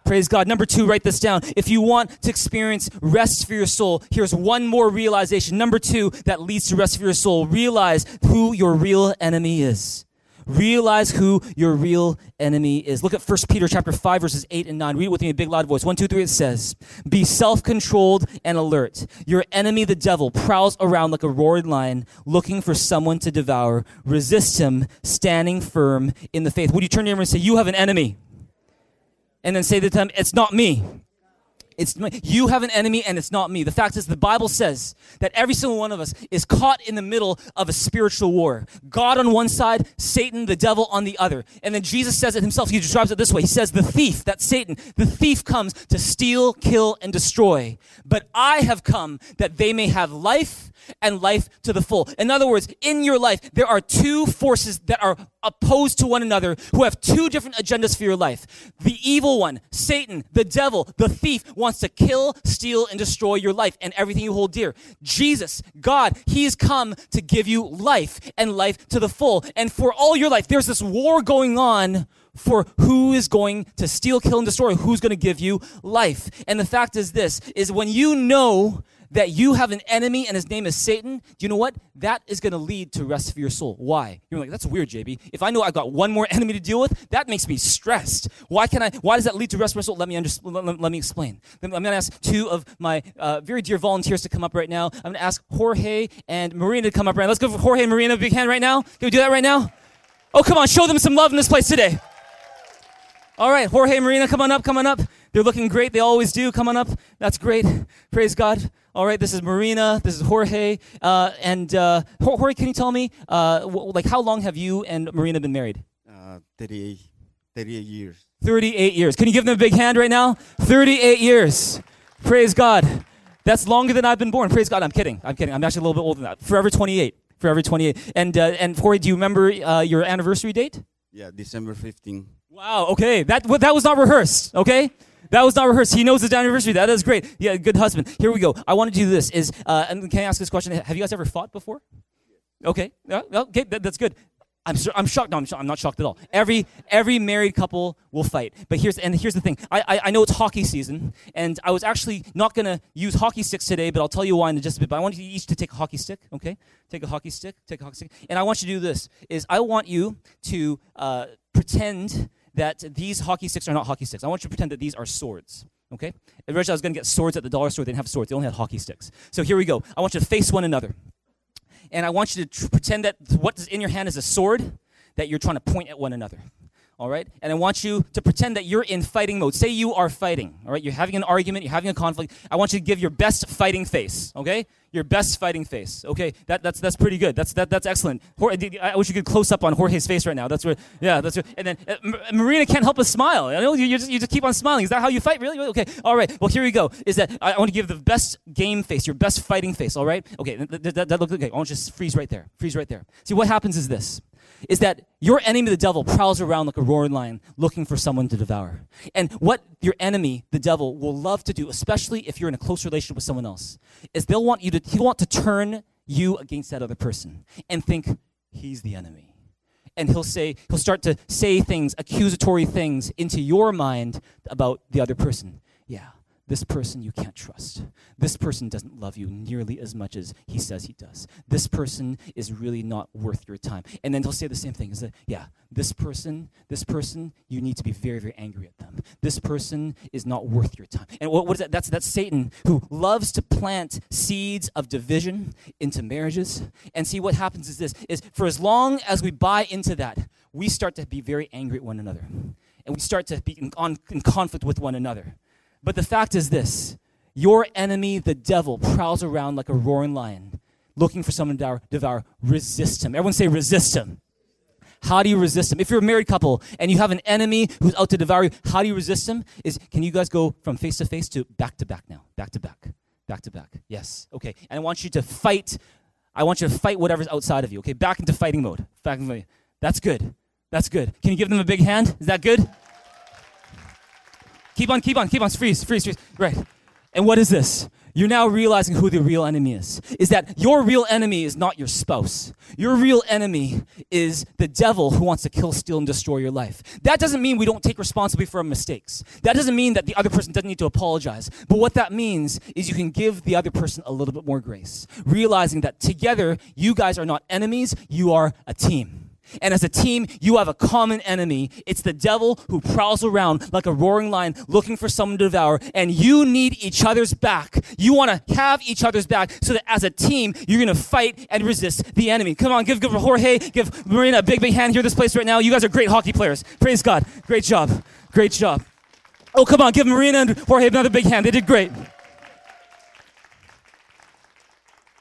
Praise God. Number two, write this down. If you want to experience rest for your soul, here's one more realization. Number two, that leads to rest for your soul. Realize who your real enemy is. Realize who your real enemy is. Look at 1 Peter chapter 5, verses 8 and 9. Read with me a big loud voice. One, two, three, it says, Be self-controlled and alert. Your enemy, the devil, prowls around like a roaring lion, looking for someone to devour. Resist him, standing firm in the faith. Would you turn to him and say, You have an enemy? And then say to them, It's not me. It's you have an enemy and it's not me. The fact is the Bible says that every single one of us is caught in the middle of a spiritual war. God on one side, Satan the devil on the other. And then Jesus says it himself. He describes it this way. He says the thief, that Satan, the thief comes to steal, kill and destroy. But I have come that they may have life and life to the full. In other words, in your life, there are two forces that are opposed to one another who have two different agendas for your life. The evil one, Satan, the devil, the thief, wants to kill, steal, and destroy your life and everything you hold dear. Jesus, God, He has come to give you life and life to the full. And for all your life, there's this war going on for who is going to steal, kill, and destroy, who's going to give you life. And the fact is this, is when you know that you have an enemy and his name is Satan, do you know what? That is going to lead to rest for your soul. Why? You're like, that's weird, JB. If I know I've got one more enemy to deal with, that makes me stressed. Why can I? Why does that lead to rest for your soul? Let me under, let, let, let, me explain. I'm going to ask two of my uh, very dear volunteers to come up right now. I'm going to ask Jorge and Marina to come up right now. Let's go for Jorge and Marina big hand right now. Can we do that right now? Oh, come on, show them some love in this place today. All right, Jorge and Marina, come on up, come on up. They're looking great. They always do. Come on up. That's great. Praise God. All right, this is Marina. This is Jorge. Uh, and uh, Jorge, can you tell me, uh, like, how long have you and Marina been married? Uh, 30, 38 years. 38 years. Can you give them a big hand right now? 38 years. Praise God. That's longer than I've been born. Praise God. I'm kidding. I'm kidding. I'm actually a little bit older than that. Forever 28. Forever 28. And uh, and Corey, do you remember uh, your anniversary date? Yeah, December 15. Wow. Okay. That that was not rehearsed. Okay. That was not rehearsed. He knows his anniversary. That is great. Yeah, good husband. Here we go. I want to do this. Is uh, and can I ask this question? Have you guys ever fought before? Okay. Yeah, okay. That, that's good. I'm, I'm shocked. No, I'm, I'm not shocked at all. Every every married couple will fight. But here's and here's the thing. I, I I know it's hockey season, and I was actually not gonna use hockey sticks today, but I'll tell you why in just a bit. But I want you each to take a hockey stick. Okay, take a hockey stick. Take a hockey stick, and I want you to do this. Is I want you to uh, pretend that these hockey sticks are not hockey sticks. I want you to pretend that these are swords. Okay? Originally, I was going to get swords at the dollar store. They didn't have swords. They only had hockey sticks. So here we go. I want you to face one another and I want you to tr- pretend that what is in your hand is a sword that you're trying to point at one another. All right? And I want you to pretend that you're in fighting mode. Say you are fighting. All right? You're having an argument, you're having a conflict. I want you to give your best fighting face. Okay? Your best fighting face. Okay? That, that's, that's pretty good. That's, that, that's excellent. Jorge, I wish you could close up on Jorge's face right now. That's where, yeah, that's where, and then uh, Marina can't help but smile. I know you, you, just, you just keep on smiling. Is that how you fight? Really? Okay. All right. Well, here we go. Is that I, want to give the best game face, your best fighting face. All right? Okay. That, that, that, looks okay. I want just freeze right there. Freeze right there. See, what happens is this is that your enemy, the devil, prowls around like a roaring lion looking for someone to devour. And what your enemy, the devil, will love to do, especially if you're in a close relationship with someone else, is they'll want you to, he'll want to turn you against that other person and think he's the enemy. And he'll say, he'll start to say things, accusatory things into your mind about the other person. Yeah, this person you can't trust. This person doesn't love you nearly as much as he says he does. This person is really not worth your time. And then they'll say the same thing is that, yeah, this person, this person, you need to be very, very angry at them. This person is not worth your time. And what, what is that? That's, that's Satan who loves to plant seeds of division into marriages. And see, what happens is this, is for as long as we buy into that, we start to be very angry at one another. And we start to be in, on, in conflict with one another. But the fact is this your enemy, the devil, prowls around like a roaring lion, looking for someone to devour. Resist him. Everyone say, resist him. How do you resist him? If you're a married couple and you have an enemy who's out to devour you, how do you resist him? Is can you guys go from face to face to back to back now? Back to back. Back to back. Yes. Okay. And I want you to fight. I want you to fight whatever's outside of you. Okay. Back into fighting mode. Back into That's good. That's good. Can you give them a big hand? Is that good? Keep on, keep on, keep on. Freeze, freeze, freeze. Right. And what is this? You're now realizing who the real enemy is. Is that your real enemy is not your spouse. Your real enemy is the devil who wants to kill, steal, and destroy your life. That doesn't mean we don't take responsibility for our mistakes. That doesn't mean that the other person doesn't need to apologize. But what that means is you can give the other person a little bit more grace, realizing that together you guys are not enemies, you are a team. And as a team, you have a common enemy. It's the devil who prowls around like a roaring lion looking for someone to devour. And you need each other's back. You want to have each other's back so that as a team, you're going to fight and resist the enemy. Come on, give, give Jorge, give Marina a big, big hand here, this place right now. You guys are great hockey players. Praise God. Great job. Great job. Oh, come on, give Marina and Jorge another big hand. They did great.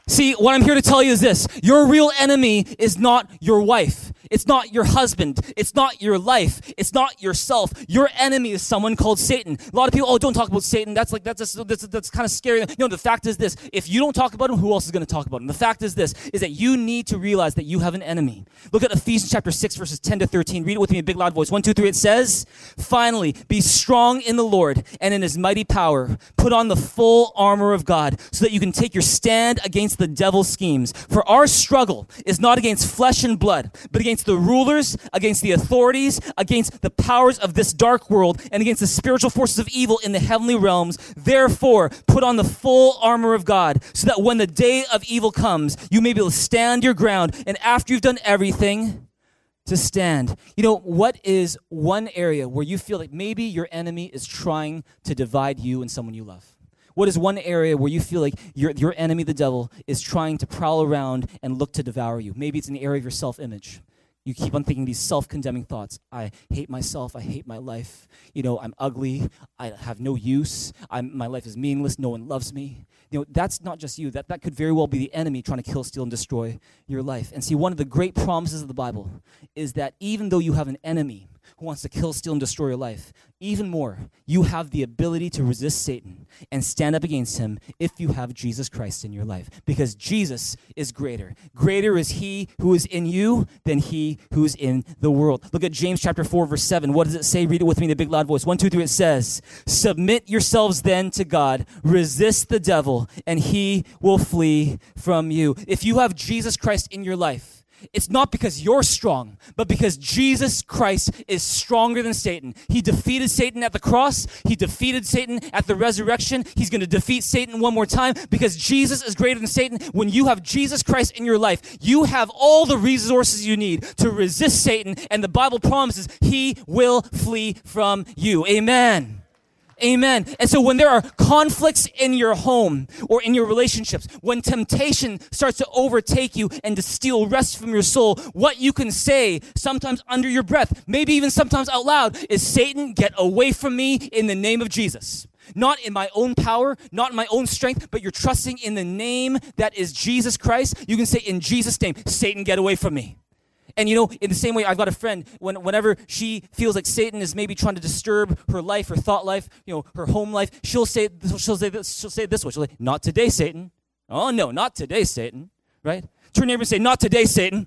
See, what I'm here to tell you is this your real enemy is not your wife. It's not your husband. It's not your life. It's not yourself. Your enemy is someone called Satan. A lot of people, oh, don't talk about Satan. That's like, that's, just, that's, that's kind of scary. No, the fact is this if you don't talk about him, who else is going to talk about him? The fact is this is that you need to realize that you have an enemy. Look at Ephesians chapter 6, verses 10 to 13. Read it with me in a big loud voice. One, two, three. It says, Finally, be strong in the Lord and in his mighty power. Put on the full armor of God so that you can take your stand against the devil's schemes. For our struggle is not against flesh and blood, but against the rulers, against the authorities, against the powers of this dark world, and against the spiritual forces of evil in the heavenly realms. Therefore, put on the full armor of God, so that when the day of evil comes, you may be able to stand your ground. And after you've done everything, to stand. You know, what is one area where you feel like maybe your enemy is trying to divide you and someone you love? What is one area where you feel like your, your enemy, the devil, is trying to prowl around and look to devour you? Maybe it's an area of your self image. You keep on thinking these self condemning thoughts. I hate myself. I hate my life. You know, I'm ugly. I have no use. I'm, my life is meaningless. No one loves me. You know, that's not just you. That, that could very well be the enemy trying to kill, steal, and destroy your life. And see, one of the great promises of the Bible is that even though you have an enemy who wants to kill, steal, and destroy your life. Even more, you have the ability to resist Satan and stand up against him if you have Jesus Christ in your life. Because Jesus is greater. Greater is he who is in you than he who's in the world. Look at James chapter 4, verse 7. What does it say? Read it with me in a big loud voice. One, two, three. It says, Submit yourselves then to God, resist the devil, and he will flee from you. If you have Jesus Christ in your life, it's not because you're strong, but because Jesus Christ is stronger than Satan. He defeated Satan at the cross. He defeated Satan at the resurrection. He's going to defeat Satan one more time because Jesus is greater than Satan. When you have Jesus Christ in your life, you have all the resources you need to resist Satan, and the Bible promises he will flee from you. Amen. Amen. And so when there are conflicts in your home or in your relationships, when temptation starts to overtake you and to steal rest from your soul, what you can say, sometimes under your breath, maybe even sometimes out loud, is Satan, get away from me in the name of Jesus. Not in my own power, not in my own strength, but you're trusting in the name that is Jesus Christ. You can say, in Jesus' name, Satan, get away from me. And you know, in the same way, I've got a friend, when, whenever she feels like Satan is maybe trying to disturb her life, her thought life, you know, her home life, she'll say, she'll say this, she'll say this way. She'll say, not today, Satan. Oh no, not today, Satan. Right? Turn neighbor and say, not today, Satan.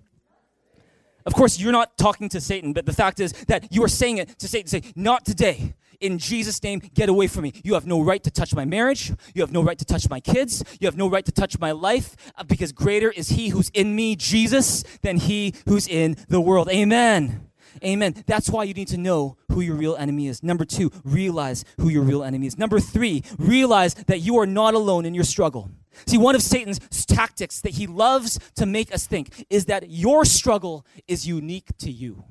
Of course, you're not talking to Satan, but the fact is that you are saying it to Satan. Say, not today. In Jesus' name, get away from me. You have no right to touch my marriage. You have no right to touch my kids. You have no right to touch my life uh, because greater is he who's in me, Jesus, than he who's in the world. Amen. Amen. That's why you need to know who your real enemy is. Number two, realize who your real enemy is. Number three, realize that you are not alone in your struggle. See, one of Satan's tactics that he loves to make us think is that your struggle is unique to you,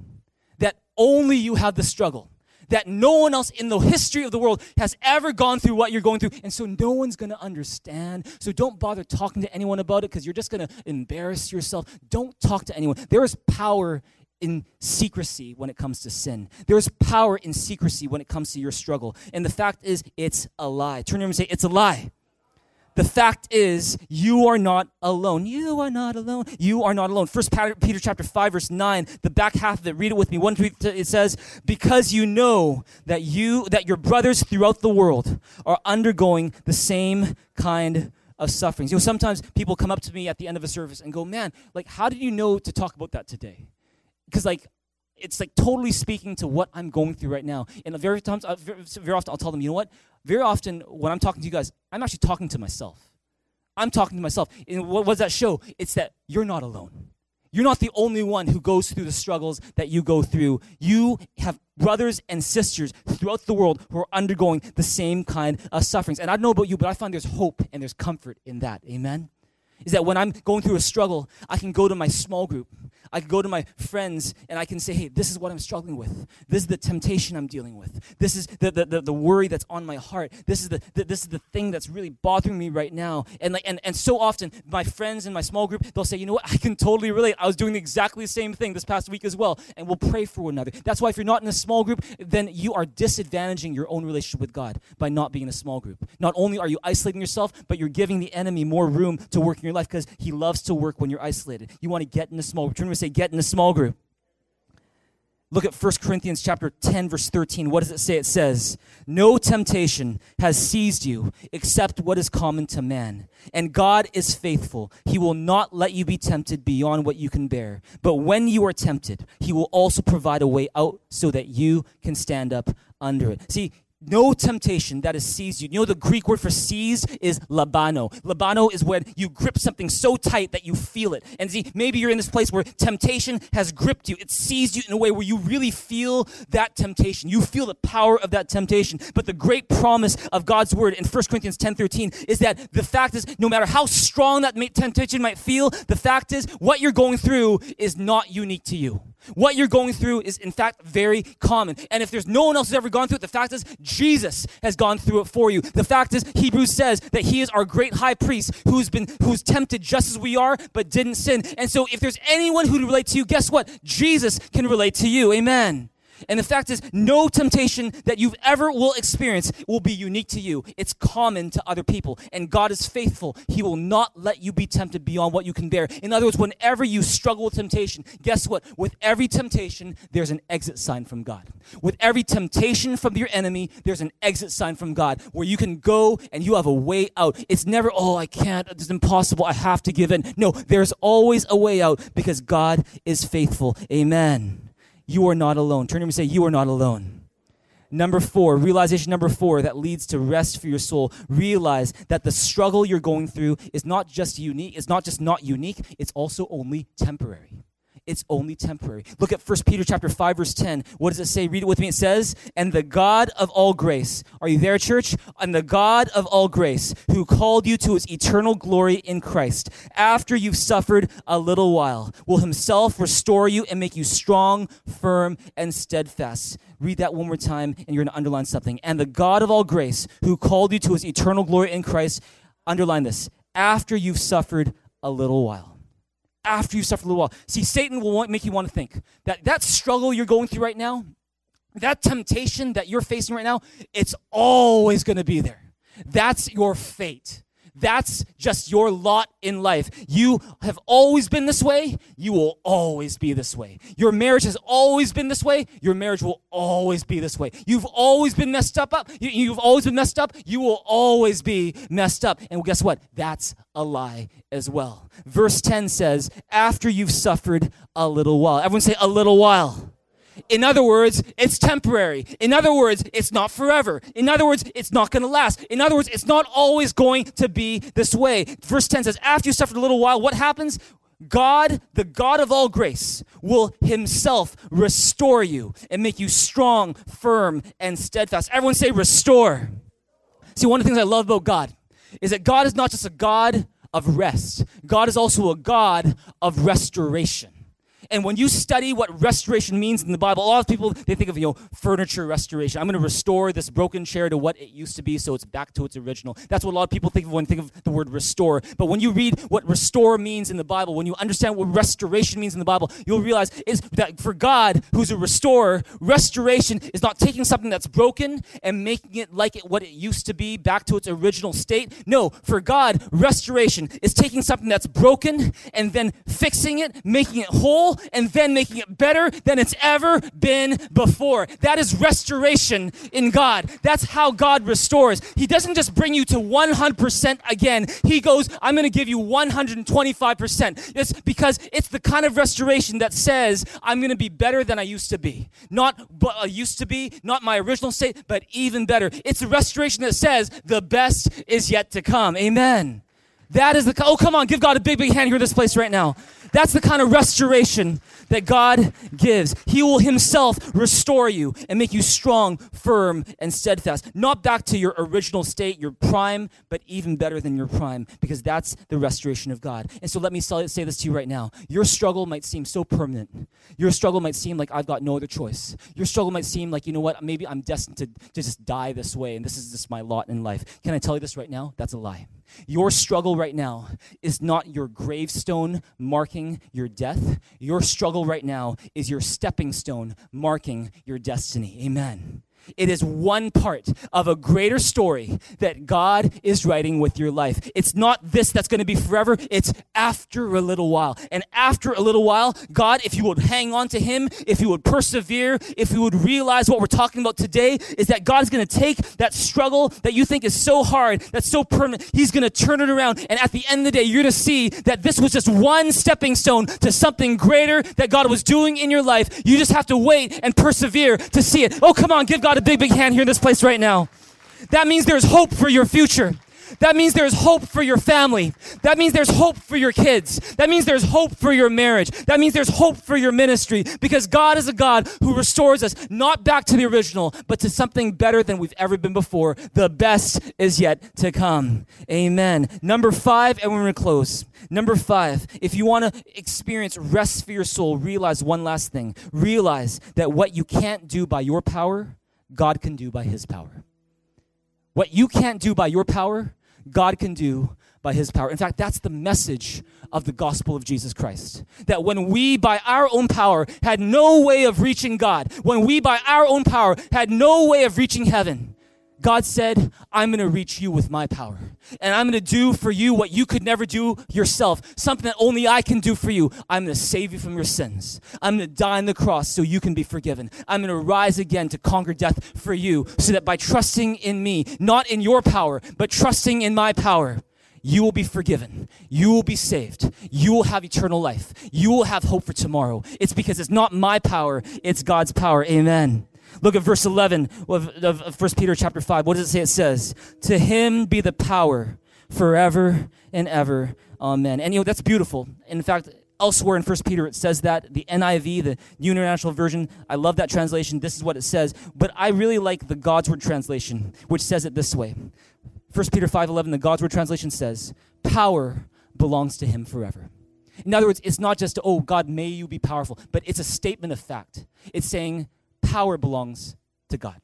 that only you have the struggle. That no one else in the history of the world has ever gone through what you're going through. And so no one's gonna understand. So don't bother talking to anyone about it because you're just gonna embarrass yourself. Don't talk to anyone. There is power in secrecy when it comes to sin. There is power in secrecy when it comes to your struggle. And the fact is, it's a lie. Turn to him and say, It's a lie. The fact is, you are not alone. You are not alone. You are not alone. First Peter chapter 5, verse 9, the back half of it, read it with me. One it says, Because you know that you that your brothers throughout the world are undergoing the same kind of sufferings. You know, sometimes people come up to me at the end of a service and go, Man, like, how did you know to talk about that today? Because like it's like totally speaking to what I'm going through right now. And very times, uh, very, often, I'll tell them, you know what? Very often, when I'm talking to you guys, I'm actually talking to myself. I'm talking to myself. And what does that show? It's that you're not alone. You're not the only one who goes through the struggles that you go through. You have brothers and sisters throughout the world who are undergoing the same kind of sufferings. And I don't know about you, but I find there's hope and there's comfort in that. Amen? Is that when I'm going through a struggle, I can go to my small group I can go to my friends and I can say, hey, this is what I'm struggling with. This is the temptation I'm dealing with. This is the, the, the, the worry that's on my heart. This is the, the, this is the thing that's really bothering me right now. And, like, and, and so often, my friends in my small group, they'll say, you know what, I can totally relate. I was doing exactly the same thing this past week as well. And we'll pray for one another. That's why if you're not in a small group, then you are disadvantaging your own relationship with God by not being in a small group. Not only are you isolating yourself, but you're giving the enemy more room to work in your life because he loves to work when you're isolated. You want to get in a small group. To say, get in a small group. Look at 1 Corinthians chapter 10 verse 13. What does it say? It says, "No temptation has seized you except what is common to man, and God is faithful. He will not let you be tempted beyond what you can bear. But when you are tempted, he will also provide a way out so that you can stand up under it." See, no temptation that has seized you. You know, the Greek word for seized is labano. Labano is when you grip something so tight that you feel it. And see, maybe you're in this place where temptation has gripped you. It seized you in a way where you really feel that temptation. You feel the power of that temptation. But the great promise of God's word in 1 Corinthians 10 13 is that the fact is, no matter how strong that temptation might feel, the fact is, what you're going through is not unique to you. What you're going through is, in fact, very common. And if there's no one else who's ever gone through it, the fact is, Jesus has gone through it for you. The fact is, Hebrews says that he is our great high priest who's been, who's tempted just as we are, but didn't sin. And so if there's anyone who can relate to you, guess what? Jesus can relate to you. Amen. And the fact is, no temptation that you've ever will experience will be unique to you. It's common to other people. And God is faithful. He will not let you be tempted beyond what you can bear. In other words, whenever you struggle with temptation, guess what? With every temptation, there's an exit sign from God. With every temptation from your enemy, there's an exit sign from God where you can go and you have a way out. It's never, oh, I can't, it's impossible, I have to give in. No, there's always a way out because God is faithful. Amen. You are not alone. Turn to him and say, You are not alone. Number four, realization number four that leads to rest for your soul. Realize that the struggle you're going through is not just unique, it's not just not unique, it's also only temporary it's only temporary. Look at 1 Peter chapter 5 verse 10. What does it say? Read it with me. It says, "And the God of all grace." Are you there, church? "And the God of all grace, who called you to his eternal glory in Christ, after you've suffered a little while, will himself restore you and make you strong, firm, and steadfast." Read that one more time and you're going to underline something. "And the God of all grace, who called you to his eternal glory in Christ, underline this, after you've suffered a little while." After you suffer a little while. See, Satan will want, make you want to think that that struggle you're going through right now, that temptation that you're facing right now, it's always going to be there. That's your fate. That's just your lot in life. You have always been this way. You will always be this way. Your marriage has always been this way. Your marriage will always be this way. You've always been messed up. up. You, have always been messed up. You will always be messed up. And guess what? That's a lie as well. Verse 10 says, after you've suffered a little while. Everyone say a little while. In other words, it's temporary. In other words, it's not forever. In other words, it's not going to last. In other words, it's not always going to be this way. Verse 10 says, After you suffered a little while, what happens? God, the God of all grace, will himself restore you and make you strong, firm, and steadfast. Everyone say, restore. See, one of the things I love about God is that God is not just a God of rest, God is also a God of restoration. And when you study what restoration means in the Bible, a lot of people they think of you know furniture restoration. I'm going to restore this broken chair to what it used to be, so it's back to its original. That's what a lot of people think of when they think of the word restore. But when you read what restore means in the Bible, when you understand what restoration means in the Bible, you'll realize is that for God, who's a restorer, restoration is not taking something that's broken and making it like it, what it used to be back to its original state. No, for God, restoration is taking something that's broken and then fixing it, making it whole and then making it better than it's ever been before. That is restoration in God. That's how God restores. He doesn't just bring you to 100% again. He goes, I'm going to give you 125%. It's because it's the kind of restoration that says, I'm going to be better than I used to be. Not but I used to be, not my original state, but even better. It's a restoration that says, the best is yet to come. Amen. That is the, oh, come on, give God a big, big hand here in this place right now. That's the kind of restoration that God gives. He will Himself restore you and make you strong, firm, and steadfast. Not back to your original state, your prime, but even better than your prime, because that's the restoration of God. And so let me say this to you right now. Your struggle might seem so permanent. Your struggle might seem like I've got no other choice. Your struggle might seem like, you know what, maybe I'm destined to, to just die this way, and this is just my lot in life. Can I tell you this right now? That's a lie. Your struggle right now is not your gravestone marking your death. Your struggle right now is your stepping stone marking your destiny. Amen. It is one part of a greater story that God is writing with your life. It's not this that's going to be forever. It's after a little while. And after a little while, God, if you would hang on to Him, if you would persevere, if you would realize what we're talking about today is that God is going to take that struggle that you think is so hard, that's so permanent, He's going to turn it around. And at the end of the day, you're going to see that this was just one stepping stone to something greater that God was doing in your life. You just have to wait and persevere to see it. Oh, come on, give God a big, big hand here in this place right now. That means there's hope for your future. That means there's hope for your family. That means there's hope for your kids. That means there's hope for your marriage. That means there's hope for your ministry because God is a God who restores us not back to the original, but to something better than we've ever been before. The best is yet to come. Amen. Number five, and we're going to close. Number five, if you want to experience rest for your soul, realize one last thing. Realize that what you can't do by your power, God can do by his power. What you can't do by your power, God can do by his power. In fact, that's the message of the gospel of Jesus Christ. That when we, by our own power, had no way of reaching God, when we, by our own power, had no way of reaching heaven, God said, I'm going to reach you with my power. And I'm going to do for you what you could never do yourself, something that only I can do for you. I'm going to save you from your sins. I'm going to die on the cross so you can be forgiven. I'm going to rise again to conquer death for you so that by trusting in me, not in your power, but trusting in my power, you will be forgiven. You will be saved. You will have eternal life. You will have hope for tomorrow. It's because it's not my power, it's God's power. Amen. Look at verse 11 of, of 1 Peter chapter 5. What does it say? It says, To him be the power forever and ever. Amen. And you know, that's beautiful. In fact, elsewhere in 1 Peter it says that. The NIV, the New International Version, I love that translation. This is what it says. But I really like the God's Word translation, which says it this way. 1 Peter 5.11, the God's Word translation says, Power belongs to him forever. In other words, it's not just, oh, God, may you be powerful, but it's a statement of fact. It's saying, power belongs to God.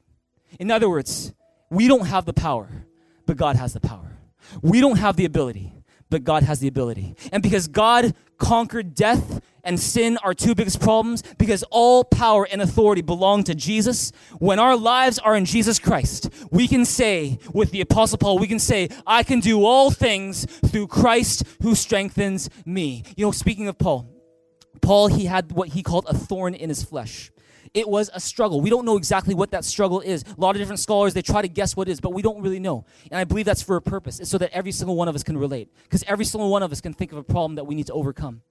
In other words, we don't have the power, but God has the power. We don't have the ability, but God has the ability. And because God conquered death and sin, our two biggest problems, because all power and authority belong to Jesus, when our lives are in Jesus Christ, we can say, with the Apostle Paul, we can say, I can do all things through Christ who strengthens me. You know, speaking of Paul, Paul, he had what he called a thorn in his flesh it was a struggle. We don't know exactly what that struggle is. A lot of different scholars, they try to guess what it is, but we don't really know. And I believe that's for a purpose. It's so that every single one of us can relate. Because every single one of us can think of a problem that we need to overcome.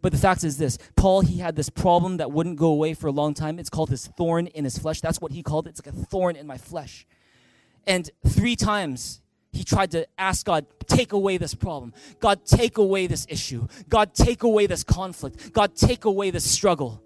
But the fact is this Paul, he had this problem that wouldn't go away for a long time. It's called his thorn in his flesh. That's what he called it. It's like a thorn in my flesh. And three times he tried to ask God, take away this problem. God, take away this issue. God, take away this conflict. God, take away this struggle.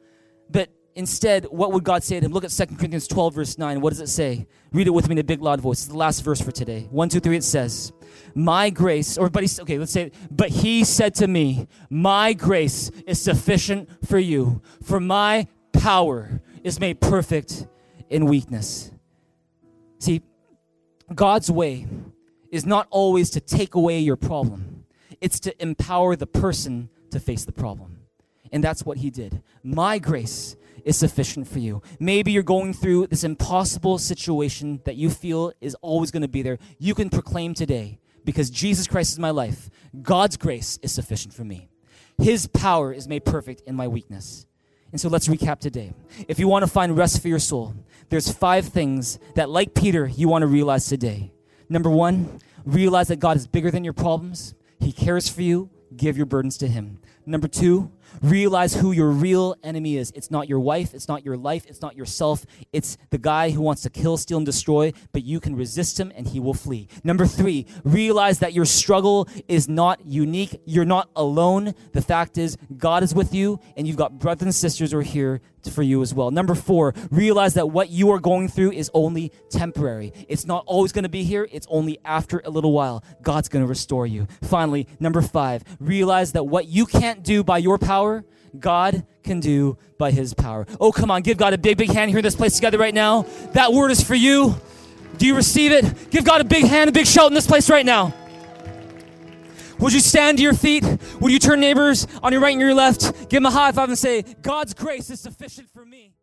But Instead, what would God say to him? Look at 2 Corinthians 12, verse 9. What does it say? Read it with me in a big, loud voice. It's the last verse for today. One, two, three, it says, My grace, or but he, okay, let's say, it. but he said to me, My grace is sufficient for you, for my power is made perfect in weakness. See, God's way is not always to take away your problem, it's to empower the person to face the problem. And that's what he did. My grace is sufficient for you. Maybe you're going through this impossible situation that you feel is always going to be there. You can proclaim today, because Jesus Christ is my life, God's grace is sufficient for me. His power is made perfect in my weakness. And so let's recap today. If you want to find rest for your soul, there's five things that, like Peter, you want to realize today. Number one, realize that God is bigger than your problems. He cares for you. Give your burdens to Him. Number two, realize who your real enemy is. It's not your wife, it's not your life, it's not yourself. It's the guy who wants to kill, steal, and destroy, but you can resist him and he will flee. Number three, realize that your struggle is not unique. You're not alone. The fact is, God is with you, and you've got brothers and sisters who are here for you as well. Number four, realize that what you are going through is only temporary. It's not always going to be here, it's only after a little while. God's going to restore you. Finally, number five, realize that what you can't do by your power, God can do by his power. Oh, come on, give God a big, big hand here in this place together right now. That word is for you. Do you receive it? Give God a big hand, a big shout in this place right now. Would you stand to your feet? Would you turn neighbors on your right and your left? Give them a high five and say, God's grace is sufficient for me.